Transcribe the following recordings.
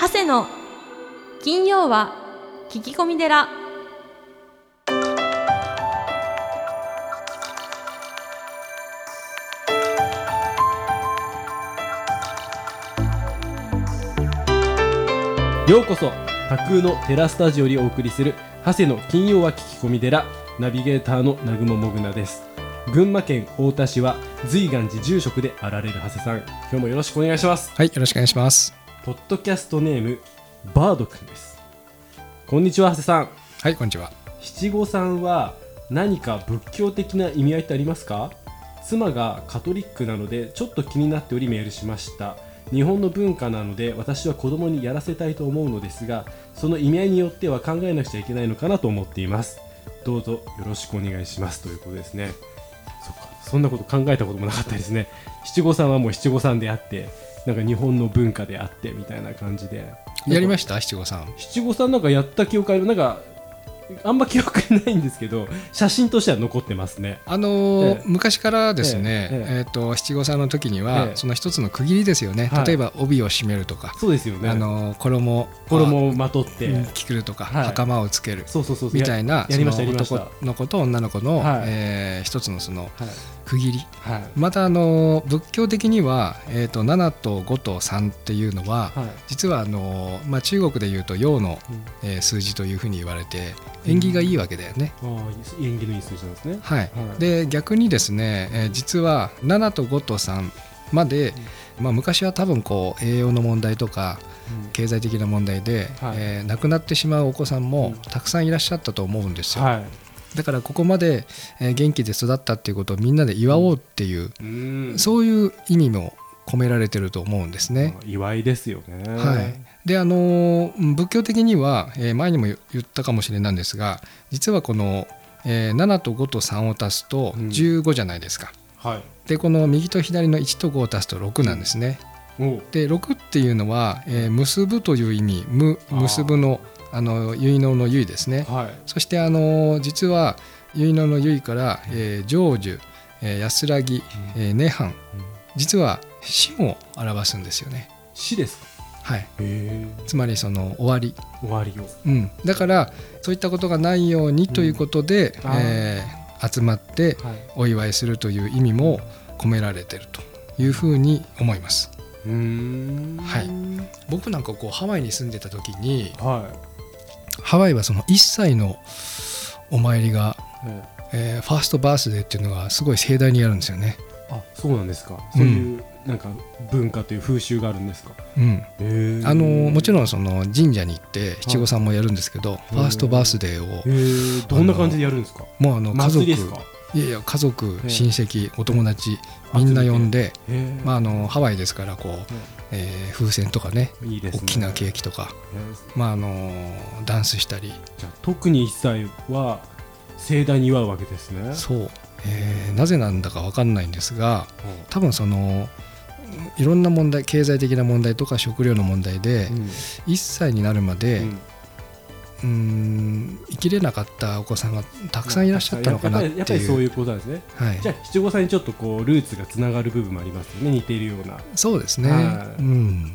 長谷の金曜は聞き込み寺。ようこそ架空のテラスタジオにお送りする長谷の金曜は聞き込み寺ナビゲーターの南雲もぐなです。群馬県太田市は随願寺住職であられる長谷さん。今日もよろしくお願いします。はい、よろしくお願いします。ポッドキャストネームバードくんです。こんにちは長谷さん。はい、こんにちは。七五三は何か仏教的な意味合いってありますか？妻がカトリックなのでちょっと気になっておりメールしました。日本の文化なので私は子供にやらせたいと思うのですがその意味合いによっては考えなくちゃいけないのかなと思っています。どうぞよろしくお願いします。ということですね。そっか。そんなこと考えたこともなかったですね。七五三はもう七五三であってなんか日本の文化であってみたいな感じで。やりました？七五三。七五三なんかやった記憶ある？なんかあんま記憶ないんですけど写真としては残ってますね。あのーええ。昔からですね、えええっ、と七五三の時には、ええ。その一つの区切りですよね。はい。例えば帯を締めるとか、そうですよね。あのー衣衣をまとって、うん着るとか、はい。袴をつける。みたいな男の子と女の子の、はい。えー一つのそのはい区切り。はい。またあのー仏教的にはえっ、と7と5と3っていうのは、はい。実はあのーまあ中国でいうと陽の、うん。えー数字というふうに言われて縁起がいいわけだよね。ああ縁起のいい数字なんですね。はい。はい。で逆にですね、えー実は7と5と3まで、まあ、昔は多分こう栄養の問題とか経済的な問題で、はい。えー亡くなってしまうお子さんもうん。たくさんいらっしゃったと思うんですよ、はいだからここまで、えー元気で育ったっていうことをみんなで祝おうっていう、うん。そういう意味も込められてると思うんですね。祝いですよね。はい、であのー仏教的には、えー前にも言ったかもしれないんですが実はこの、えー7と5と3を足すとうん。15じゃないですか。はい。でこの右と左の1と5を足すと6なんですね。おう。で6っていうのは、えー結ぶという意味「む」結ぶのあの結納の結ですね。はい。そしてあの実は結納の結から、えー成就、えー安らぎ、えー涅槃。実は死を表すんですよね。死ですか？はい、つまりその終わり、終わりを。うん、だからそういったことがないようにということで、あーえー集まってはい。お祝いするという意味も込められているというふうに思います。はい。僕なんかこうハワイに住んでた時にはハワイはその1歳のお参りが、いえ。えーファーストバースデーっていうのがすごい盛大にやるんですよね。あそうなんですか。そういうなんか文化という風習があるんですか？うん、あのもちろんその神社に行って七五三もやるんですけど、ファーストバースデーをどんな感じでやるんですか？もうあの家族祭りですか？いやいや家族ええ。親戚お友達みんな呼んで、まあ、あのハワイですからこう、えー風船とかねいいね。大きなケーキとか、まあ、あのダンスしたり。じゃあ特に一歳は盛大に祝うわけですね。そう、えーなぜなんだか分かんないんですが多分そのいろんな問題経済的な問題とか食料の問題でうん。1歳になるまで、うんうーん生きれなかったお子さんがたくさんいらっしゃったのかなっていう。やっぱり そういうことなんですね。はい。じゃあ七五三にちょっとこうルーツがつながる部分もありますよね似ているような。そうですね、はい。うん。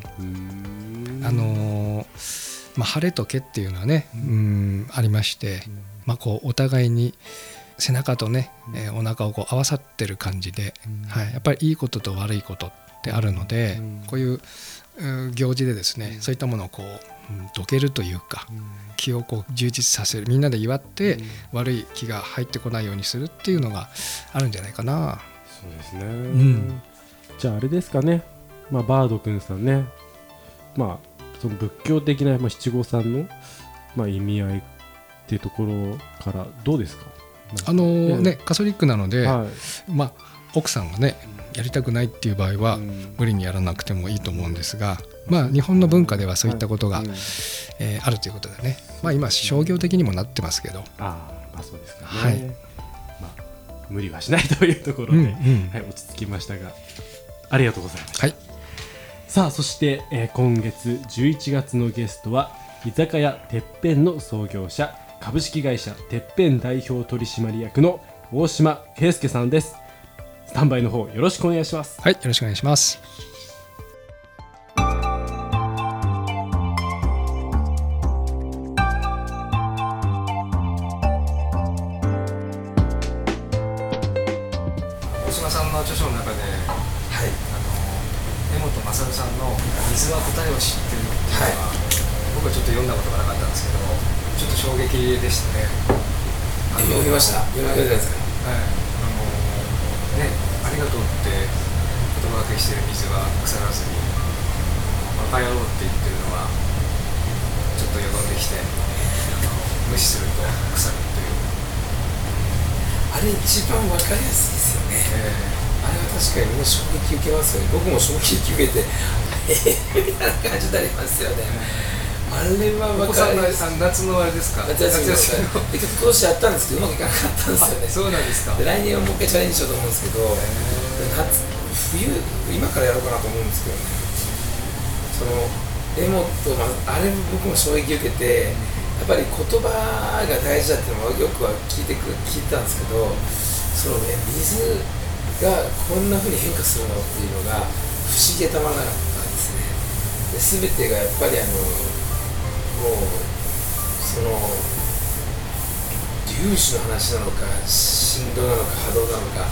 あのーまあ、晴れと毛っていうのはね、ううん、ありまして、まあ、こうお互いに背中とね、えーお腹をこう合わさってる感じで、はい、やっぱりいいことと悪いことってあるので、うん。こういううん行事でですね、そういったものをこう、うんどけるというか気をこう充実させるみんなで祝って、悪い気が入ってこないようにするっていうのがあるんじゃないかな。そうですね。んじゃああれですかね。まあバードくんさんね。まあその仏教的なまあ七五三のまあ意味合いっていうところからどうですか？あのーえねカソリックなので、はい。まあ、奥さんがねやりたくないっていう場合は、うん無理にやらなくてもいいと思うんですが、まあ、日本の文化ではそういったことが、うんえーあるということでね、まあ、今商業的にもなってますけど、ああまあそうですかね。はい。まあ無理はしないというところで、うんうん。はい落ち着きましたが。ありがとうございました。はい。さあそして、えー今月11月のゲストは居酒屋てっぺんの創業者株式会社てっぺん代表取締役の大島圭介さんです。スタンバイの方よろしくお願いします。はい、よろしくお願いします。島さんの著書の中ではいあの江本勝さんの「水は答えを知ってる」っていうのは、僕はちょっと読んだことがなかったんですけどちょっと衝撃でしたね。読みました。読みましたはい。あのねありがとうって言葉がけしてる水は腐らずにバカ野郎って言ってるのはちょっとよどんできてあの無視すると腐るという、あれ一番わかりやすいですよね。えあれは確かにみんな衝撃受けますよね。僕も衝撃受けてえーみたいな感じになりますよね。あれはー、おわ子さんのかりやすい。あ夏のあれですか？夏休みの今年やったんですけどうまくいかなかったんですよね。そうなんですか。で来年はもう一回チャレンジしようと思うんですけど夏冬今からやろうかなと思うんですけどね。そのエモと、まあ、あれ僕も衝撃受けてぱり言葉が大事だっていうのはよくは聞いてく聞いたんですけどそのね水がこんな風に変化するのっていうのが不思議でたまらなかったんですね。で全てがやっぱりあのもうその粒子の話なのか振動なのか波動なのか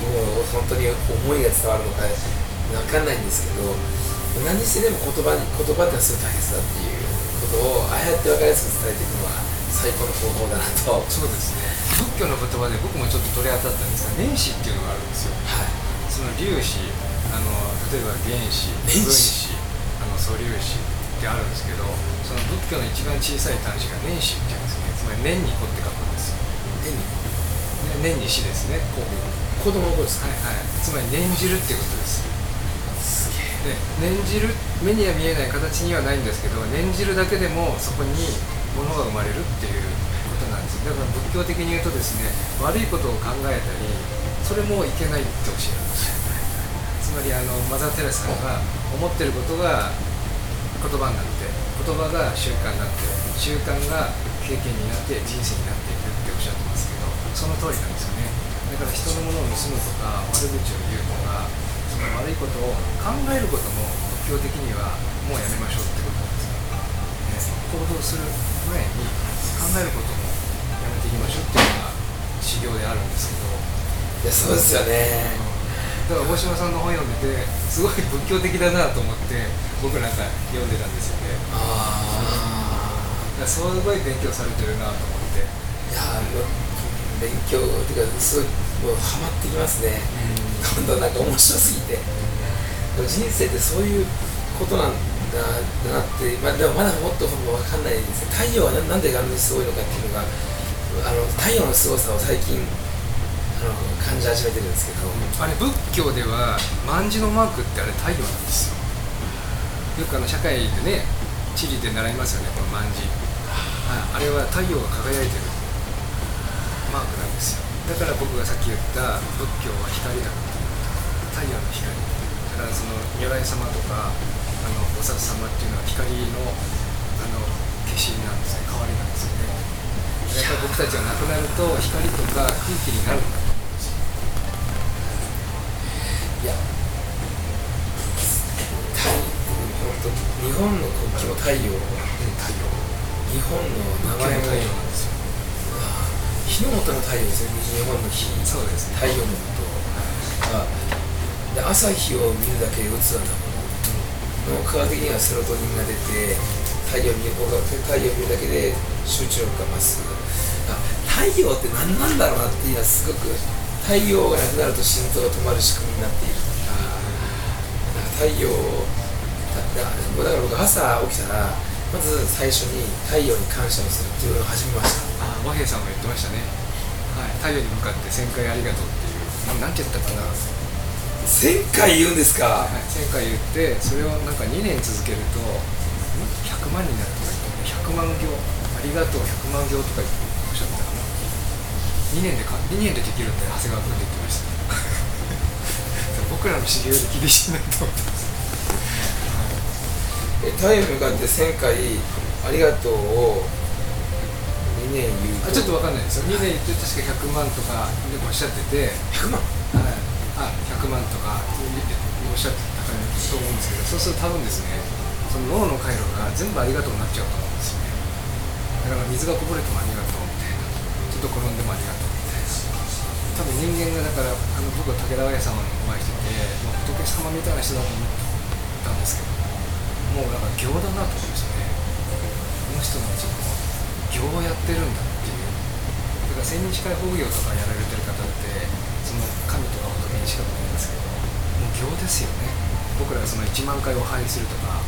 もう本当に思いが伝わるのか分かんないんですけど何にしてでも言葉に言葉ってすごい大切だっていう。ことをああやって分かりやすく伝えていくのは最高の方法だなと。はそうですね。仏教の言葉で僕もちょっと取り当たったんですが念子ってい。うのがあるんですよいその粒子あの例えば原子念分子子あの素粒子ってあるんですけどその仏教の一番小さい端子が念子っていうんですね。つまり念に子って書くんです。よえね念に子ですね。子供の頃ですか？はいはい。つまり念じるっていうことです念じる目には見えない形にはないんですけど念じるだけでもそこに物が生まれるっていうことなんです。だから仏教的に言うとですね悪いことを考えたりそれもいけないって教えるんです。つまりあのマザー・テレサさんが思ってることが言葉になって言葉が習慣になって習慣が経験になって人生になっていくっておっしゃってますけどその通りなんですよね。だから人のものを盗むとか悪口を言うとかの悪いことを考えることも仏教的にはもうやめましょうってことなんですよ、ね、行動する前に考えることもやめていきましょうっていうのが修行であるんですけどいやそうですよね。だから大島さんの本読んでてすごい仏教的だなと思って僕なんか読んでたんですよね。あだからすごい勉強されてるなと思って。あいや勉強っていうかすごいもうハマってきますね。どんどんなんか面白すぎて。人生ってそういうことなんだなって、まあ、でもまだもっと分かんないですね。太陽はななんであんなにすごいのかっていうのがあの太陽のすごさを最近あの感じ始めてるんですけど、あれ仏教では万字のマークってあれ太陽なんですよ。よくあの社会でね地理で習いますよねこの万字ああれは太陽が輝いてるだから僕がさっき言った仏教は光だ太陽の光だからその如来様とかあの菩薩様っていうのは光のあの化身なんですね。代わりなんですよね。や。っぱり僕たちが亡くなると光とか空気になるんだと。思うんですよいや日本の国旗も太陽。太陽日本の名前も太陽なんですよ日の元の太陽ですね日本の日。そうですね。太陽のこと。がで朝日を見るだけで鬱なんだもの。の科学的にはセロトニンが出て太陽を見る太陽を見るだけで集中力が増す。あ太陽って何なんだろうなっていうのはすごく太陽がなくなると心臓が止まる仕組みになっている。太陽だだだから僕朝起きたらまず最初に太陽に感謝をするっていうのを始めました。あ和平さんも言ってましたね、はい、太陽に向かって1000回ありがとうっていう。ななんて言ったかな、は1000回言うんですか？い、1000回言ってそれをなんか2年続けるとん100万になるとか言って100万行。ありがとう100万行とか言っておっしゃってたかな。2年でか2年でできるって長谷川君で言ってました。僕らの修行より厳しいなと思ってます。え太陽に向かって1000回ありがとうを2年言うとあちょっとわかんないですよ。2年言って確か100万とかでおっしゃってて。100万？はい、あ100万とかおっしゃってたからと思うんですけどそうすると多分ですねその脳の回路が全部ありがとうになっちゃうと思うんですよね。だから水がこぼれてもありがとうみたいなちょっと転んでもありがとうみたいな多分人間がだからあの僕は武田綾さんにお会いしてて、まあ、仏様みたいな人だと思ったんですけどもうなんか行だなと思いましたね。この人のその行をやってるんだっていう。だから千日会法業とかやられてる方ってその神とか仏にしか見えますけどもう行ですよね。僕らがその1万回お拝するとか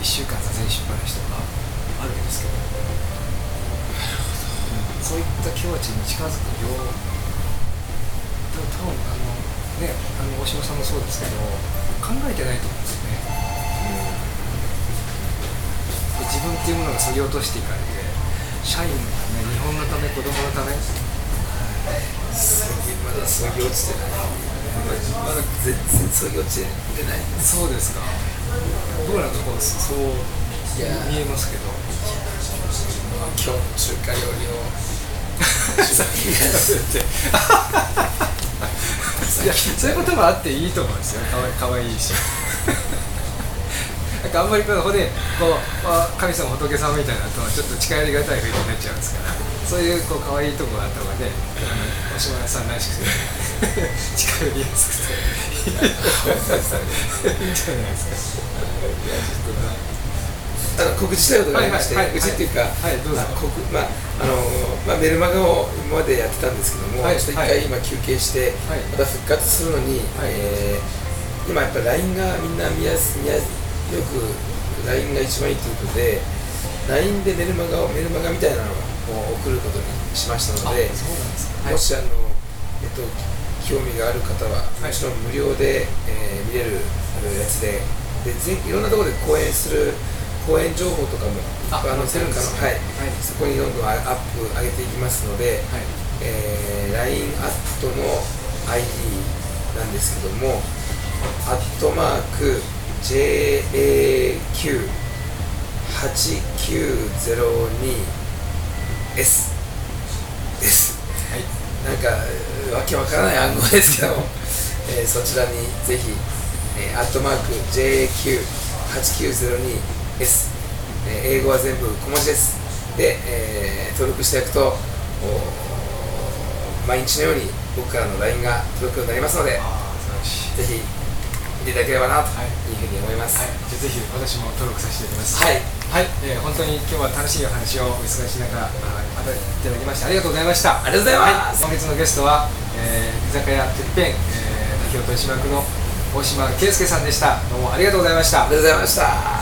1週間座禅しっぱなしとかあるわけですけどそういった境地に近づく行多分あのねあの大島さんもそうですけど考えてないと思うんですよね、で自分っていうものがそぎ落としていかれて社員のため日本のため子供のため。まだそぎ落ちてない。まだ全然そぎ落ちてない。そうですか僕らのところそう見えますけど。今日の中華料理を。さっき いやそういうこともあっていいと思うんですよ。かわいかわいいしなんかあんまりここでこうあ神様仏様みたいなとちょっと近寄りがたい雰囲気になっちゃうんですからそういうこう可愛いとこがあった方がねおしまいさんらしくて 近寄りやすくて。いいんじゃないですかあの告知したいことがありまして、はいはいはい。告知っていうか、はい。どうぞ。まあああのまあ、メルマガを今までやってたんですけども、はい。ちょっと一はい。回今休憩して、はい。また復活するのに、はい。えー今やっぱ LINE がみんな見やす見やよく LINE が一番いいということで LINE でメルマガをメルマガみたいなのを送ることにしましたのでそうなんですか。もしあの、えっと、興味がある方は、もちろん無料で、えー見れるやつでで全いろんなところで講演する講演情報とかもいっぱい載せるかの、はい。はい。そこにどんどんアップ上げていきますので、はい。えー LINE アットの ID なんですけどもアットマーク JAQ8902S です。はい。なんかわけわからない暗号ですけども、えーそちらにぜひ、えー、アットマーク JQ8902S、えー英語は全部小文字です。で、えー登録していくとお毎日のように僕からの LINE が届くようになりますのでぜひ見ていただければなとはいいうふうに思いますはい、じゃあぜひ私も登録させていただきます。はい、はい、えー本当に今日は楽しいお話をお忙しい中、あまたいただきましてありがとうございました。ありがとうございますはい、本日のゲストは、えー居酒屋てっぺん、えー代表取締役の大島圭介さんでした。どうもありがとうございましたあり。がとうございました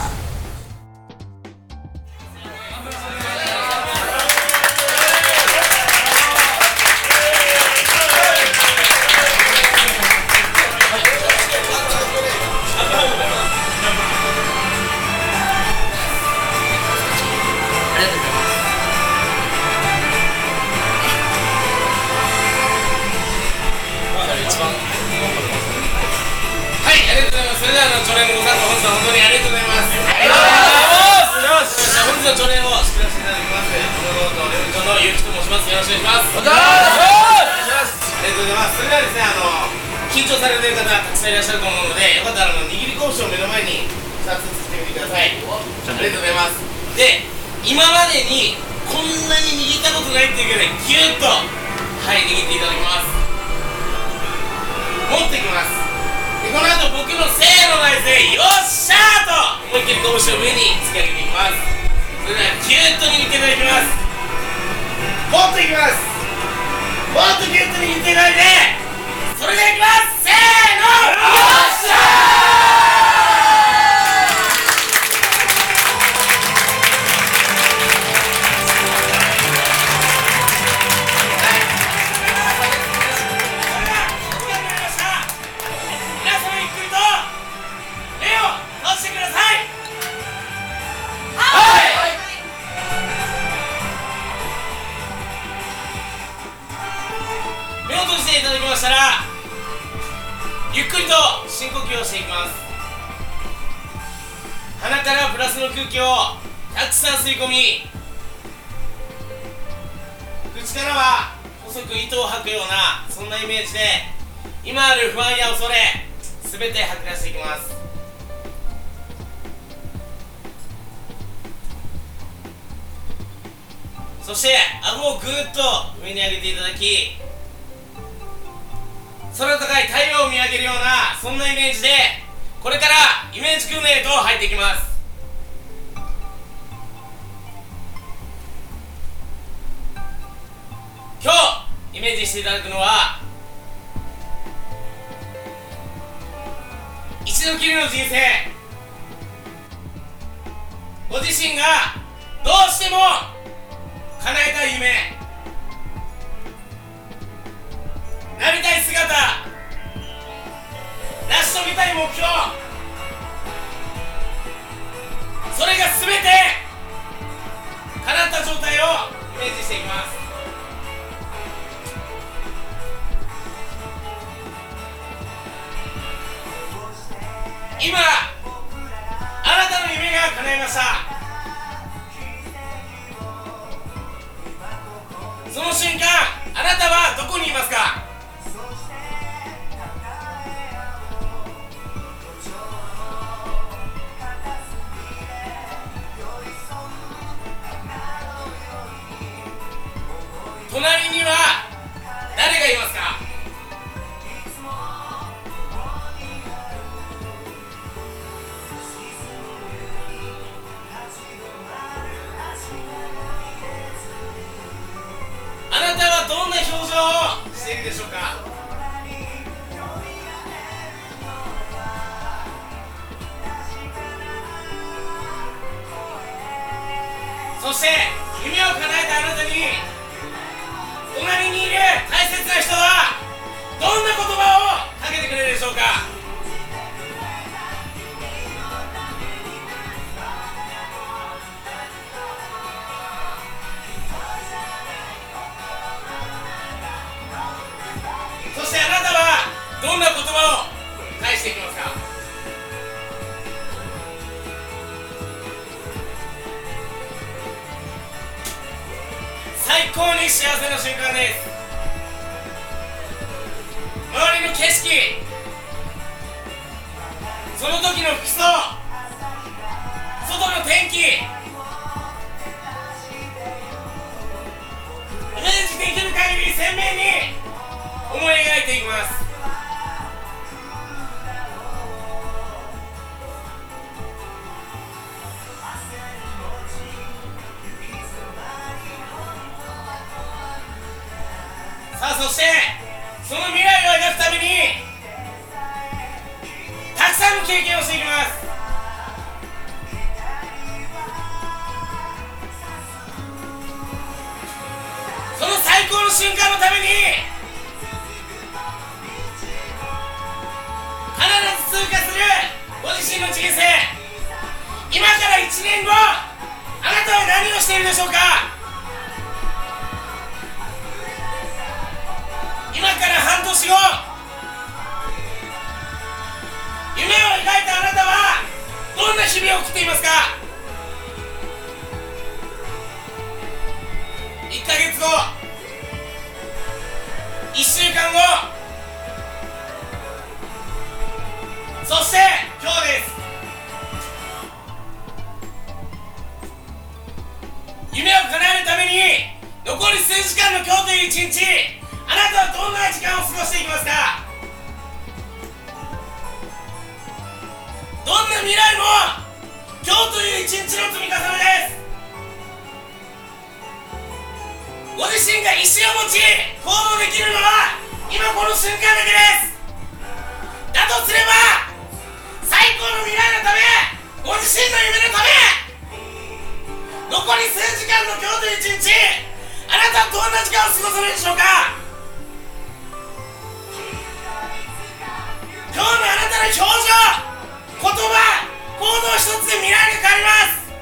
し遂しているでしょうか？今から半年後夢を描いたあなたはどんな日々を送っていますか？今日という一日あなたはどんな時間を過ごしていきますか？どんな未来も今日という一日の積み重ねです。ご自身が意思を持ち行動できるのは今この瞬間だけです。だとすれば最高の未来のためご自身の夢のため残り数時間の今日という一日あなたはどんな時間を過ごせるでしょうか？今日のあなたの表情言葉行動一つで未来が変わります。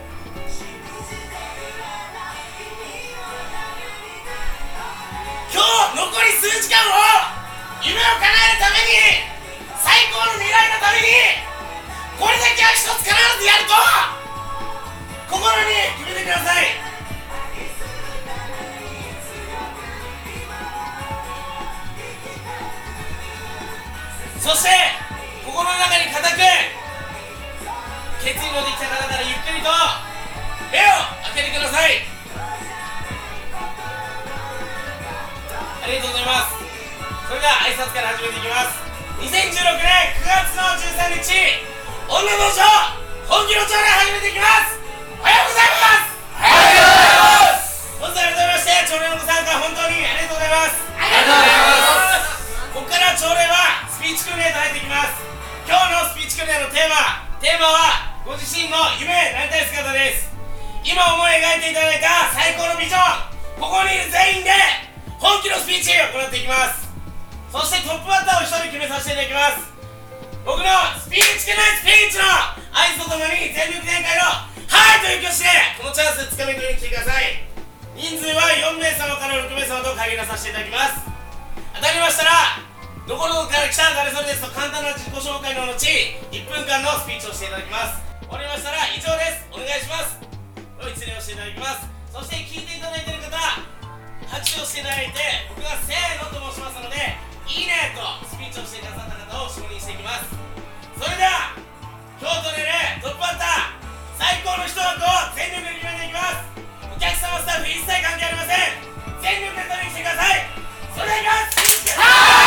今日残り数時間を夢を叶えるために最高の未来のためにこれだけは一つ必ずやると心に決めてください。そして心の中に固く決意のできた方からゆっくりと目を開けてください。ありがとうございます。それでは挨拶から始めていきます。2016年9月の13日女の書本気の朝礼始めていきます。おはようございます。おはようございます。本日は改めまして朝礼のご参加本当にありがとうございます。ありがとうございます。ここから朝礼はスピーチ訓練と入っていきます。今日のスピーチ訓練のテーマテーマはご自身の夢なりたい姿です。今思い描いていただいた最高のビジョンここにいる全員で本気のスピーチを行っていきます。そしてトップバッターを一人決めさせていただきます。僕のスピーチけないスピーチの合図とともに全力展開の「はい!」という挙手でこのチャンスつかみ取りに来てください。人数は4名様から6名様と限らさせていただきます。当たりましたらどこどこから来た誰それですと簡単な自己紹介の後1分間のスピーチをしていただきます。終わりましたら以上です。お願いします。お失礼をしていただきます。そして聞いていただいている方拍手をしていただいて僕がせーのと申しますのでいいねとスピーチをしてくださった方を承認していきます。それでは今日取れるトップバッター最高の一枠を全力で決めていきます。お客様スタッフ一切関係ありません。全力で取りに来てください。それではきます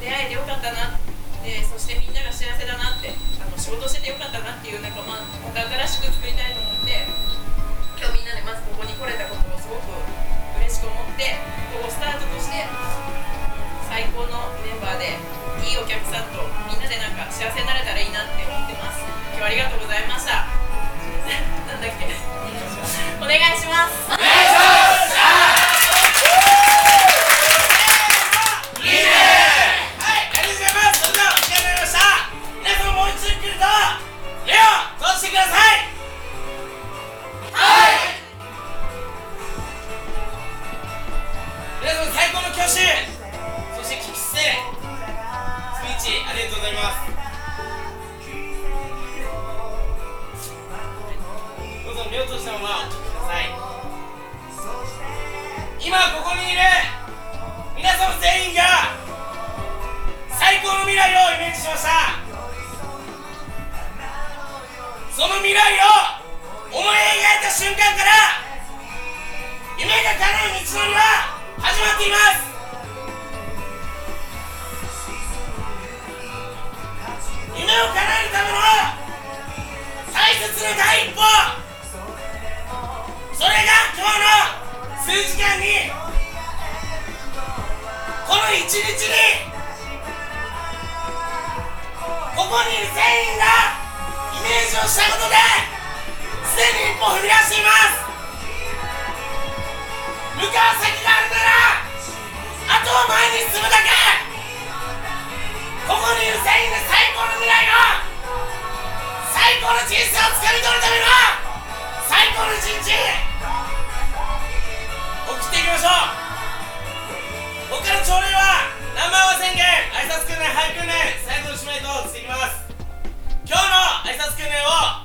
出会えてよかったなでそしてみんなが幸せだなってあの仕事しててよかったなっていう仲間また新しく作りたいと思って今日みんなでまずここに来れたことをすごく嬉しく思ってここスタートとして最高のメンバーでいいお客さんとみんなでなんか幸せになれたらいいなって思ってます。今日はありがとうございました。なんだっけ？お願いします。歩それが今日の数時間にこの一日にここにいる全員がイメージをしたことですでに一歩踏み出しています向かう先があるならあとは前に進むだけここにいる全員で最高の未来を最高の人生をつかみ取るための最高の一日送っていきましょうここから朝礼はナンバーワン宣言挨拶訓練早訓練最後の締め。としていきます今日の挨拶訓練を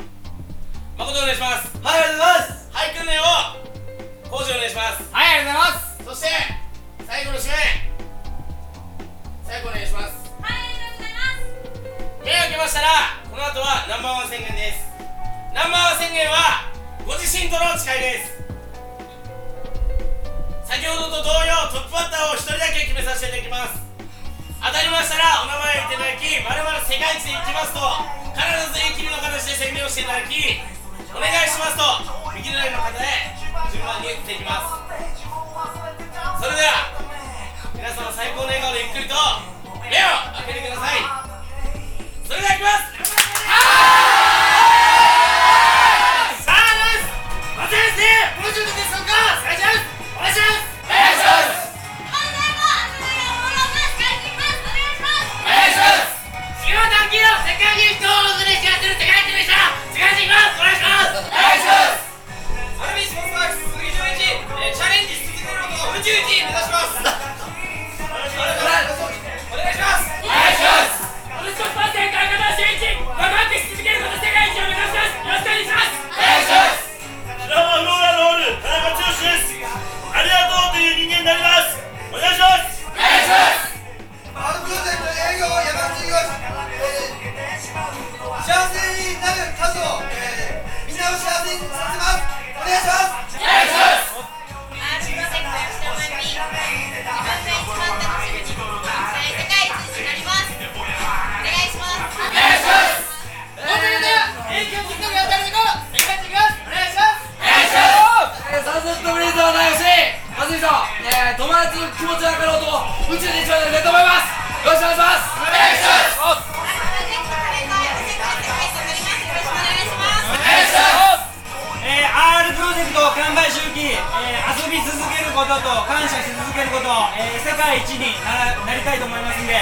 誠お願いしますはいありがとうございます。はい訓練を工事お願いします。はいありがとうございます。そして最後の締め。最後お願いします。はいありがとうございます。目を開けましたら。この後はナンバーワン宣言です。ナンバーワン宣言はご自身との誓いです。先ほどと同様トップバッターを一人だけ決めさせていただきます。当たりましたらお名前をいただきまるまる世界一で行きますと必ず言い切りの形で宣言をしていただきお願いしますと右隣の方へ順番に言っていきます。それでは皆様最高の笑顔でゆっくりと目を開けてください。それではいきます。10時目指します。気持ち分かろうと宇宙で一番やりたいと思います。よろしくお願いします。お願いします。えー、R プロジェクト完売周期、えー、遊び続けることと感謝し続けること、えー、世界一にななりたいと思いますんで、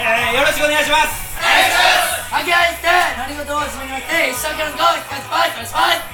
えー、よろしくお願いします。お願いします。関係ないって何事を締めなくて一生懸命ゴー一回スパイスパイ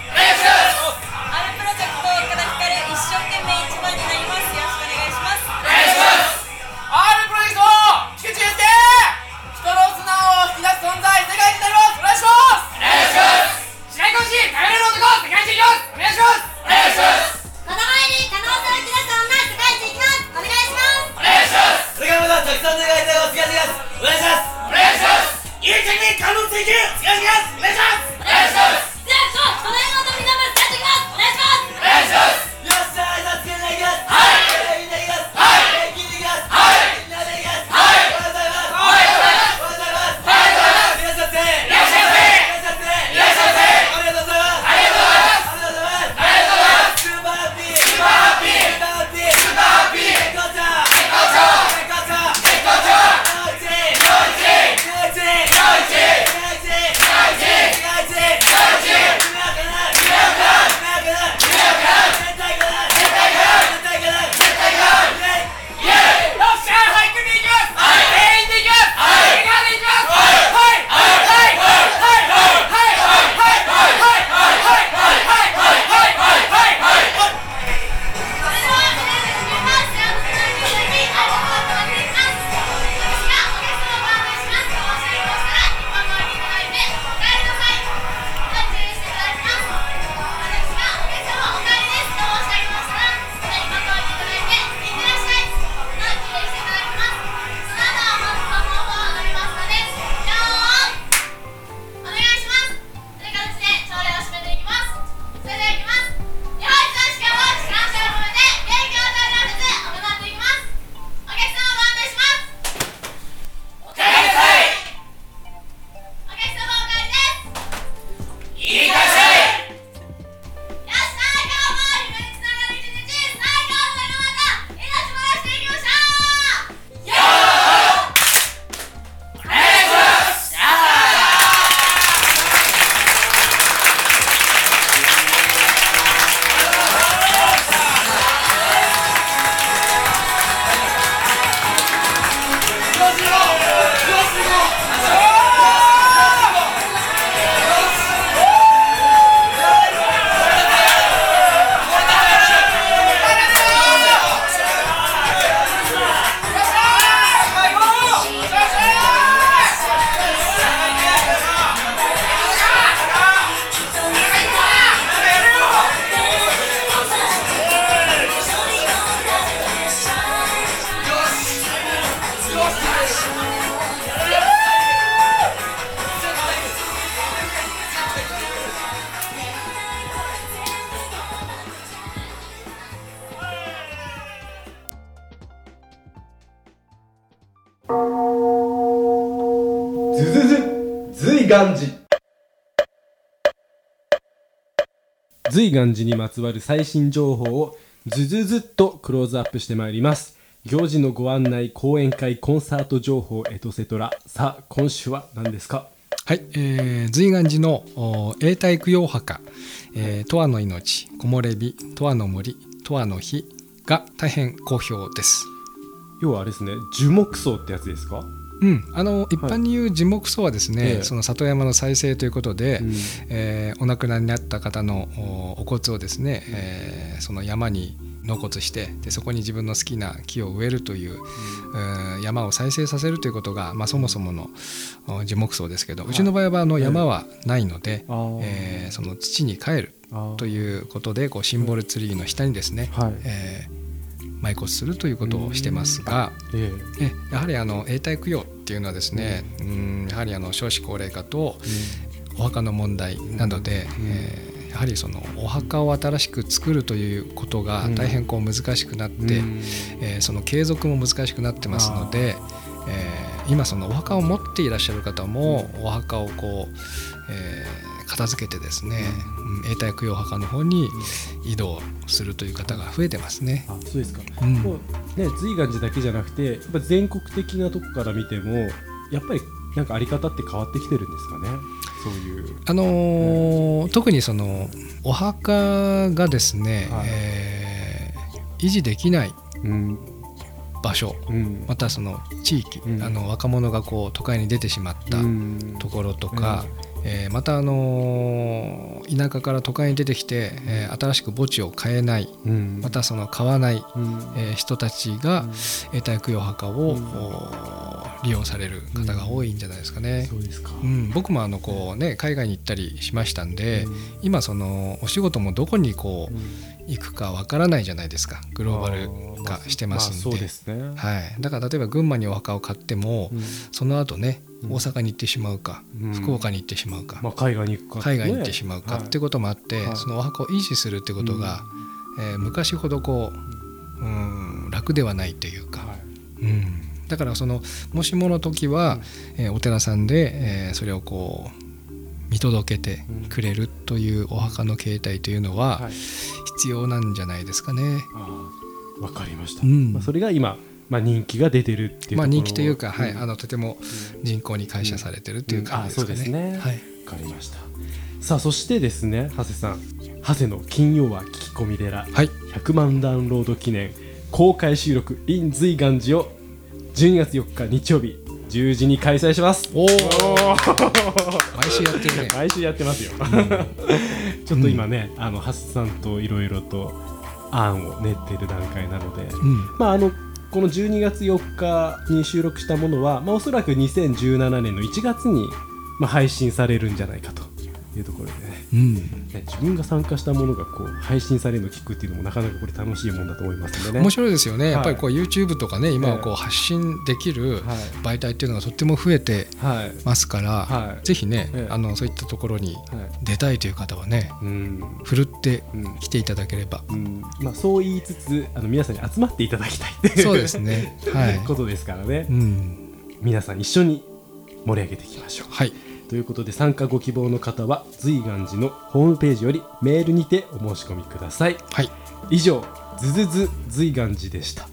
願寺にまつわる最新情報をずずずっとクローズアップしてまいります。行事のご案内講演会コンサート情報エトセトラ。さあ今週は何ですか？はい、えー、随願寺のお永代供養墓、えー、十和の命木漏れ日十和の森十和の日が大変好評です。要はあれですね樹木葬ってやつですか？うん、あの一般に言う樹木葬はですね、ええ。その里山の再生ということで、うん。えーお亡くなりになった方のおお骨をですね、えーその山に納骨してでそこに自分の好きな木を植えるという、うん。山を再生させるということが、まあ、そもそものお樹木葬ですけど、うちの場合はあの山はないので、えーその土に帰るということでこうシンボルツリーの下にですね、はい。えー埋骨するということをしてますが。ええ。えやはりあの永代供養っていうのはですね、うん、やはりあの少子高齢化とお墓の問題などで、えーやはりそのお墓を新しく作るということが大変こう難しくなって、うん。えーその継続も難しくなってますので、えー今そのお墓を持っていらっしゃる方もお墓をこう、えー片付けてですね、うん。永代供養墓の方に移動するという方が増えてますね。あそうですか、うん。もうね随願寺だけじゃなくてやっぱ全国的なとこから見てもやっぱりなんかあり方って変わってきてるんですかね？そういう。あのー特にそのお墓がですね、はい。えー維持できないうん。場所うん。またその地域、うん。あの若者がこう都会に出てしまったうん。ところとか、えーまた、あのー田舎から都会に出てきて、えー新しく墓地を買えないうん。またその買わない、うん。えー人たちが永代供養墓を、お利用される方が多いんじゃないですかね。そうですか、うん、僕もあのこう、ね、海外に行ったりしましたんで、今そのお仕事もどこにこういくかわからないじゃないですか。グローバル化してますんで,、はい、だから例えば群馬にお墓を買っても、うん。その後ねうん。大阪に行ってしまうか、うん。福岡に行ってしまうか、まあ、海外に行くか、海外に行ってしまうかはい。ってこともあって、はい。そのお墓を維持するってことが、えー昔ほどこう、うん、楽ではないというか、はい。うん、だからそのもしもの時は、えーお寺さんで、えーそれをこう見届けてくれるというお墓の形態というのははい必要なんじゃないですかね。わかりました、うん。まあ、それが今、まあ、人気が出てるっていうまあ人気というか、はい、ん。あのとても人口に感謝されてるっていう感じですかね。ううですね。はい、わかりました。さあそしてですね長谷さん。長谷の金曜は聞き込み寺、はい。100万ダウンロード記念公開収録 in 随願寺を12月4日日曜日10時に開催します。おおお毎週やってるね。毎週やってますよ、ちょっと今ね、あのハスさんといろいろと案を練っている段階なので、うん。まああのこの12月4日に収録したものは、まあ、おそらく2017年の1月に、まあ、配信されるんじゃないかというところで。ねうん。ね自分が参加したものがこう配信されるのを聞くっていうのもなかなかこれ楽しいもんだと思いますね。面白いですよね、やっぱりはいこう YouTube とかね今はこえう発信できるはい媒体っていうのがとっても増えてはいますから、はい。ぜひね、ええ。あのそういったところにはい。出たいという方はねうん。ふるってうん。来ていただければ、うん。まあ、そう言いつつあの皆さんに集まっていただきたいっていうそうですね。はい。ことですからね、うん。皆さん一緒に盛り上げていきましょう。はいということで参加ご希望の方は随願寺のホームページよりメールにてお申し込みください。はい。以上ズズズ随願寺でした。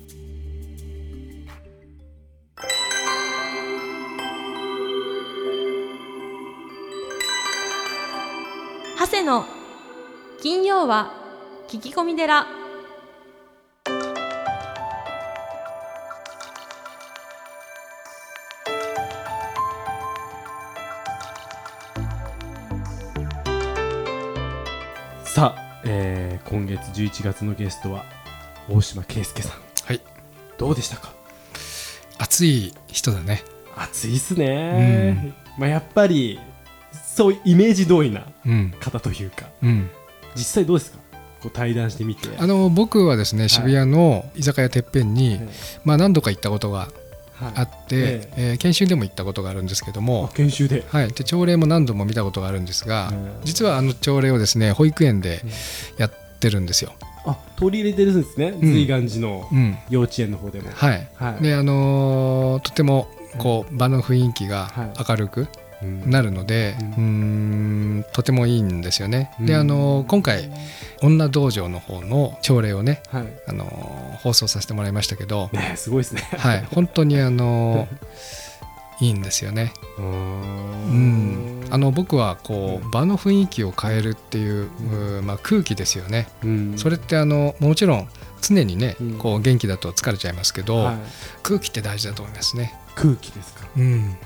長谷の金曜は聞き込み寺さあ、えー今月11月のゲストは大島圭介さん。はい。どうでしたか？熱い人だね。熱いっすね、まあ、やっぱりそういうイメージ通りなうん。方というか。うん。実際どうですか？こう対談してみて。あの僕はですね渋谷の居酒屋てっぺんに、えまあ、何度か行ったことがはいあって、ええ。ー研修でも行ったことがあるんですけどあも、研修で？はい、で朝礼も何度も見たことがあるんですが、ええ。実はあの朝礼をですね保育園でやってるんですよ。あ取り入れてるんですね、ん。随願寺のうん。幼稚園の方でも、はい。はい。であのーとてもこう場の雰囲気がはい。明るくうんなるので、うん。とてもいいんですよね。でうん。あのー今回女道場の方の朝礼をね、はい。あのー放送させてもらいましたけど、ねすごいですね。はい、本当にあのーいいんですよね。うん、あの僕はこう場の雰囲気を変えるっていう、うまあ、空気ですよね。うん。それってあのもちろん常にね、うん。こう元気だと疲れちゃいますけど、はい。空気って大事だと思いますね。空気ですか。うん、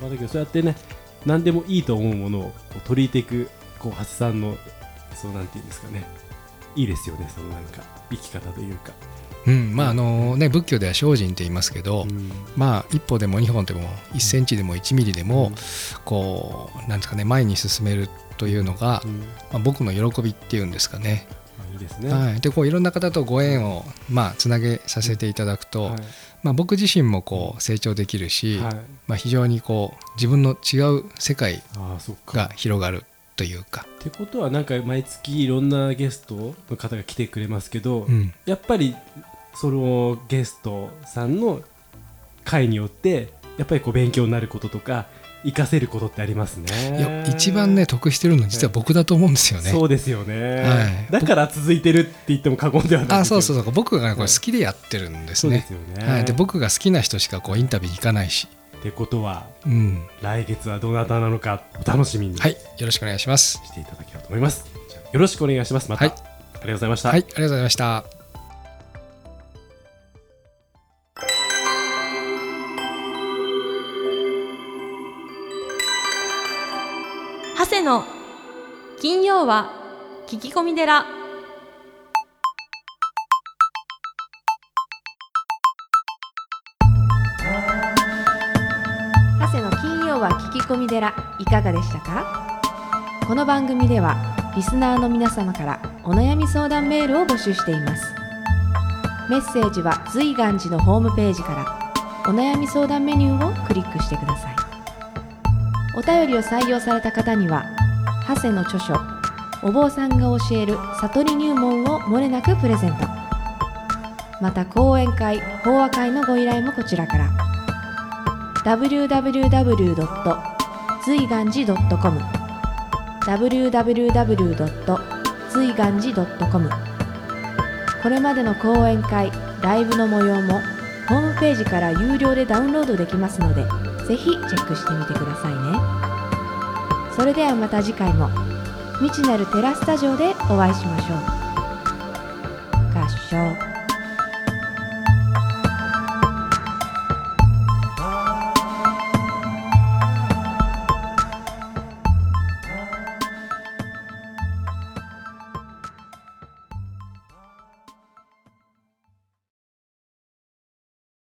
まあ、だけどそうやってね何でもいいと思うものをこう取り入れていくこう初さんのそうなんていうんですかね。いいですよねそのなんか生き方というか、うん、まああのね仏教では精進って言いますけど、うん。まあ一歩でも二本でも1センチでも1ミリでも、こうなんですかね前に進めるというのが、うん。まあ、僕の喜びっていうんですかね。ですね、はい、でこういろんな方とご縁をまあつなげさせていただくと、はい。まあ、僕自身もこう成長できるし、はい。まあ、非常にこう自分の違う世界が広がるというか、ってことはなんか毎月いろんなゲストの方が来てくれますけど、うん。やっぱりそのゲストさんの会によってやっぱりこう勉強になることとか活かせることってありますね。いや一番ね得してるの実は僕だと思うんですよね。そうですよね、はい。だから続いてるって言っても過言ではないあそうそううそう。僕がねこれ好きでやってるんですそうでね。すよね、はい、で僕が好きな人しかこうインタビューに行かないし、ってことはうん、来月はどなたなのかお楽しみにはい。よろしくお願いします。していただければと思います、よろしくお願いします。また、はい。ありがとうございました、はい。ありがとうございました。長谷の金曜は聞き込み寺。長谷の金曜は聞き込み寺いかがでしたか？この番組ではリスナーの皆様からお悩み相談メールを募集しています。メッセージは随願寺のホームページからお悩み相談メニューをクリックしてください。お便りを採用された方には長谷の著書お坊さんが教える悟り入門をもれなくプレゼントまた講演会法話会のご依頼もこちらから www. 随願寺 .com www. 随願寺 .com これまでの講演会ライブの模様もホームページから有料でダウンロードできますのでぜひチェックしてみてくださいねそれではまた次回も。未知なるテラスタジオでお会いしましょう。